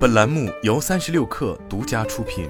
本栏目由三十六氪独家出品。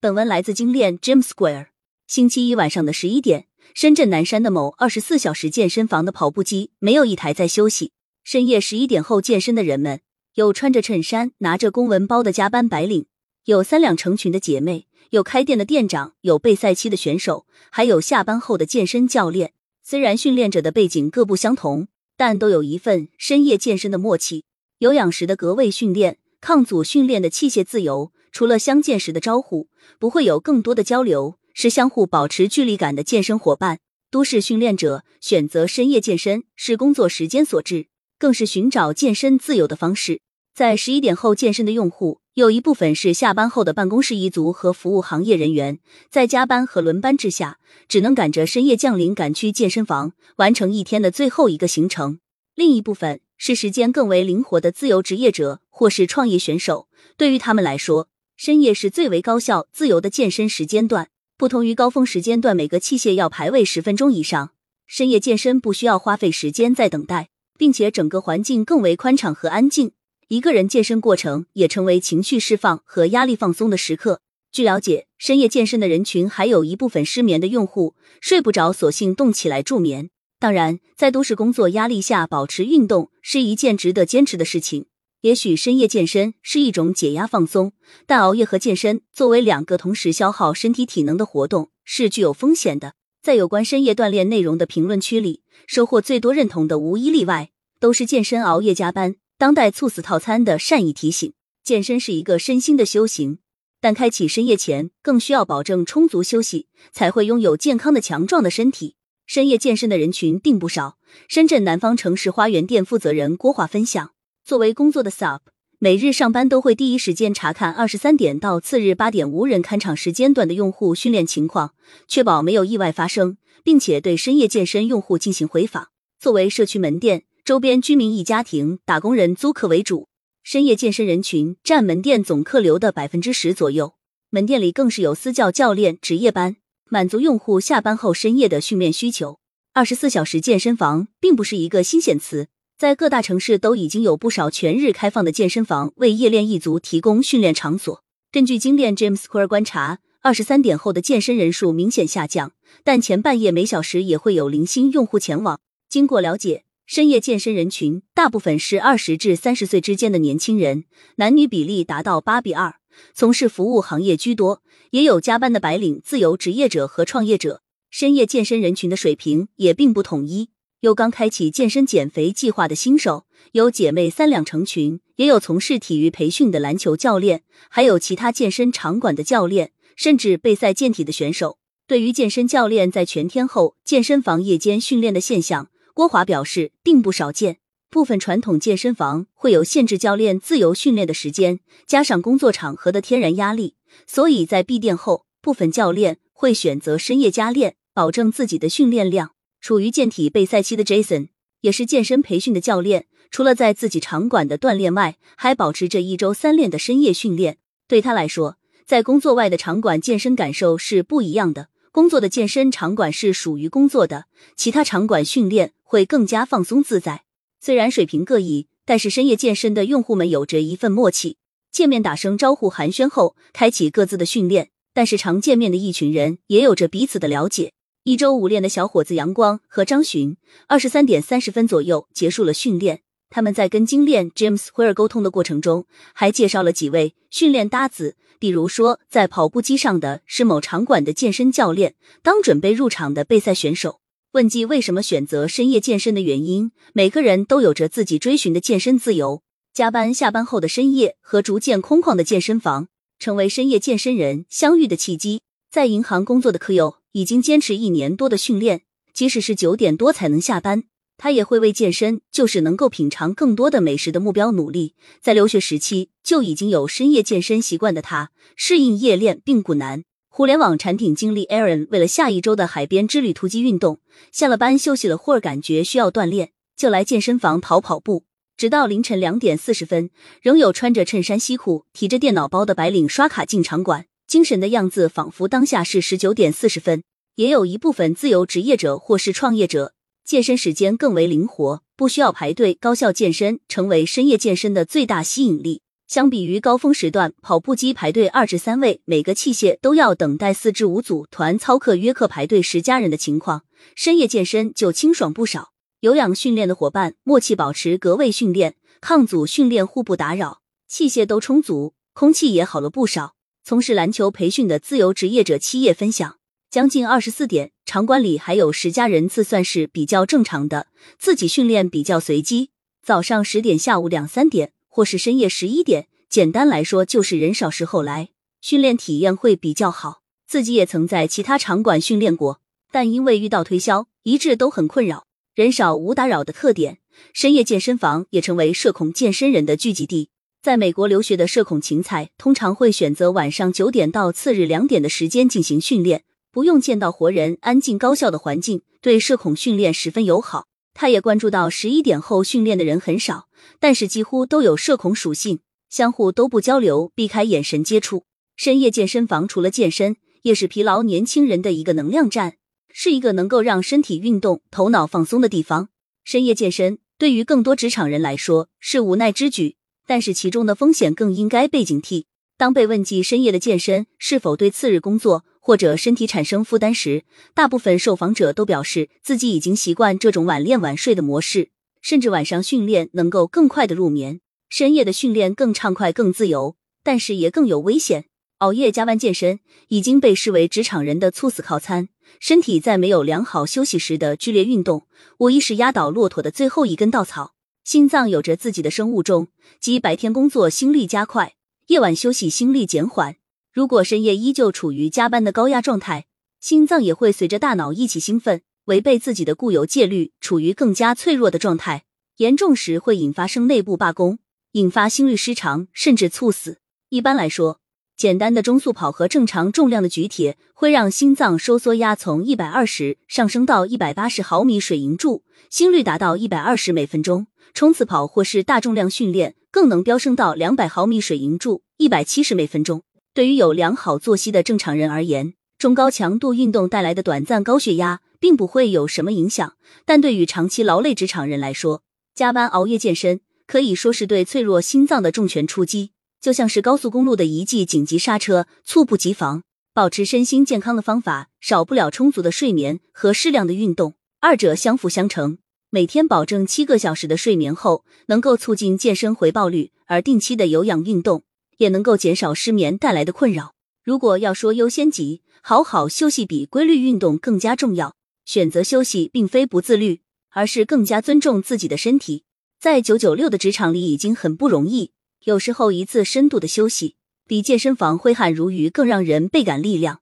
本文来自精炼 Gym Square。星期一晚上的十一点，深圳南山的某二十四小时健身房的跑步机没有一台在休息。深夜十一点后健身的人们，有穿着衬衫、拿着公文包的加班白领，有三两成群的姐妹，有开店的店长，有备赛期的选手，还有下班后的健身教练。虽然训练者的背景各不相同，但都有一份深夜健身的默契。有氧时的隔位训练，抗阻训练的器械自由。除了相见时的招呼，不会有更多的交流，是相互保持距离感的健身伙伴。都市训练者选择深夜健身，是工作时间所致，更是寻找健身自由的方式。在十一点后健身的用户，有一部分是下班后的办公室一族和服务行业人员，在加班和轮班之下。只能赶着深夜降临赶去健身房，完成一天的最后一个行程。另一部分是时间更为灵活的自由职业者或是创业选手。对于他们来说，深夜是最为高效、自由的健身时间段。不同于高峰时间段，每个器械要排位十分钟以上，深夜健身不需要花费时间在等待，并且整个环境更为宽敞和安静。一个人健身过程也成为情绪释放和压力放松的时刻。据了解，深夜健身的人群还有一部分失眠的用户，睡不着，索性动起来助眠。当然，在都市工作压力下，保持运动是一件值得坚持的事情。也许深夜健身是一种解压放松，但熬夜和健身作为两个同时消耗身体体能的活动，是具有风险的。在有关深夜锻炼内容的评论区里，收获最多认同的无一例外，都是健身熬夜加班、当代猝死套餐的善意提醒。健身是一个身心的修行。但开启深夜前，更需要保证充足休息，才会拥有健康的、强壮的身体。深夜健身的人群并不少。深圳南方城市花园店负责人郭华分享，作为工作的 SUP，每日上班都会第一时间查看二十三点到次日八点无人看场时间段的用户训练情况，确保没有意外发生，并且对深夜健身用户进行回访。作为社区门店，周边居民以家庭、打工人租客为主。深夜健身人群占门店总客流的百分之十左右，门店里更是有私教教练值夜班，满足用户下班后深夜的训练需求。二十四小时健身房并不是一个新鲜词，在各大城市都已经有不少全日开放的健身房为夜练一族提供训练场所。根据精炼 James Square 观察，二十三点后的健身人数明显下降，但前半夜每小时也会有零星用户前往。经过了解。深夜健身人群大部分是二十至三十岁之间的年轻人，男女比例达到八比二，从事服务行业居多，也有加班的白领、自由职业者和创业者。深夜健身人群的水平也并不统一，有刚开启健身减肥计划的新手，有姐妹三两成群，也有从事体育培训的篮球教练，还有其他健身场馆的教练，甚至备赛健体的选手。对于健身教练在全天候健身房夜间训练的现象。郭华表示，并不少见。部分传统健身房会有限制教练自由训练的时间，加上工作场合的天然压力，所以在闭店后，部分教练会选择深夜加练，保证自己的训练量。处于健体备赛期的 Jason 也是健身培训的教练，除了在自己场馆的锻炼外，还保持着一周三练的深夜训练。对他来说，在工作外的场馆健身感受是不一样的。工作的健身场馆是属于工作的，其他场馆训练会更加放松自在。虽然水平各异，但是深夜健身的用户们有着一份默契，见面打声招呼寒暄后，开启各自的训练。但是常见面的一群人也有着彼此的了解。一周五练的小伙子阳光和张巡，二十三点三十分左右结束了训练。他们在跟精炼 James Where 沟通的过程中，还介绍了几位训练搭子，比如说在跑步机上的是某场馆的健身教练，当准备入场的备赛选手。问及为什么选择深夜健身的原因，每个人都有着自己追寻的健身自由。加班下班后的深夜和逐渐空旷的健身房，成为深夜健身人相遇的契机。在银行工作的柯友已经坚持一年多的训练，即使是九点多才能下班。他也会为健身，就是能够品尝更多的美食的目标努力。在留学时期就已经有深夜健身习惯的他，适应夜练并不难。互联网产品经理 Aaron 为了下一周的海边之旅突击运动，下了班休息了会儿，感觉需要锻炼，就来健身房跑跑步。直到凌晨两点四十分，仍有穿着衬衫西裤、提着电脑包的白领刷卡进场馆，精神的样子仿佛当下是十九点四十分。也有一部分自由职业者或是创业者。健身时间更为灵活，不需要排队，高效健身成为深夜健身的最大吸引力。相比于高峰时段，跑步机排队二至三位，每个器械都要等待四至五组，团操课约课排队十家人的情况，深夜健身就清爽不少。有氧训练的伙伴，默契保持隔位训练，抗阻训练互不打扰，器械都充足，空气也好了不少。从事篮球培训的自由职业者七叶分享，将近二十四点，场馆里还有十家人次，算是比较正常的。自己训练比较随机，早上十点，下午两三点。或是深夜十一点，简单来说就是人少时候来，训练体验会比较好。自己也曾在其他场馆训练过，但因为遇到推销，一致都很困扰。人少无打扰的特点，深夜健身房也成为社恐健身人的聚集地。在美国留学的社恐芹菜通常会选择晚上九点到次日两点的时间进行训练，不用见到活人，安静高效的环境对社恐训练十分友好。他也关注到十一点后训练的人很少。但是几乎都有社恐属性，相互都不交流，避开眼神接触。深夜健身房除了健身，也是疲劳年轻人的一个能量站，是一个能够让身体运动、头脑放松的地方。深夜健身对于更多职场人来说是无奈之举，但是其中的风险更应该被警惕。当被问及深夜的健身是否对次日工作或者身体产生负担时，大部分受访者都表示自己已经习惯这种晚练晚睡的模式。甚至晚上训练能够更快的入眠，深夜的训练更畅快、更自由，但是也更有危险。熬夜加班健身已经被视为职场人的猝死靠餐，身体在没有良好休息时的剧烈运动，无疑是压倒骆驼的最后一根稻草。心脏有着自己的生物钟，即白天工作心率加快，夜晚休息心率减缓。如果深夜依旧处于加班的高压状态，心脏也会随着大脑一起兴奋。违背自己的固有戒律，处于更加脆弱的状态，严重时会引发生内部罢工，引发心律失常，甚至猝死。一般来说，简单的中速跑和正常重量的举铁会让心脏收缩压从一百二十上升到一百八十毫米水银柱，心率达到一百二十每分钟。冲刺跑或是大重量训练更能飙升到两百毫米水银柱，一百七十每分钟。对于有良好作息的正常人而言，中高强度运动带来的短暂高血压。并不会有什么影响，但对于长期劳累职场人来说，加班熬夜健身可以说是对脆弱心脏的重拳出击，就像是高速公路的一记紧急刹车，猝不及防。保持身心健康的方法，少不了充足的睡眠和适量的运动，二者相辅相成。每天保证七个小时的睡眠后，能够促进健身回报率，而定期的有氧运动也能够减少失眠带来的困扰。如果要说优先级，好好休息比规律运动更加重要。选择休息并非不自律，而是更加尊重自己的身体。在九九六的职场里已经很不容易，有时候一次深度的休息比健身房挥汗如雨更让人倍感力量。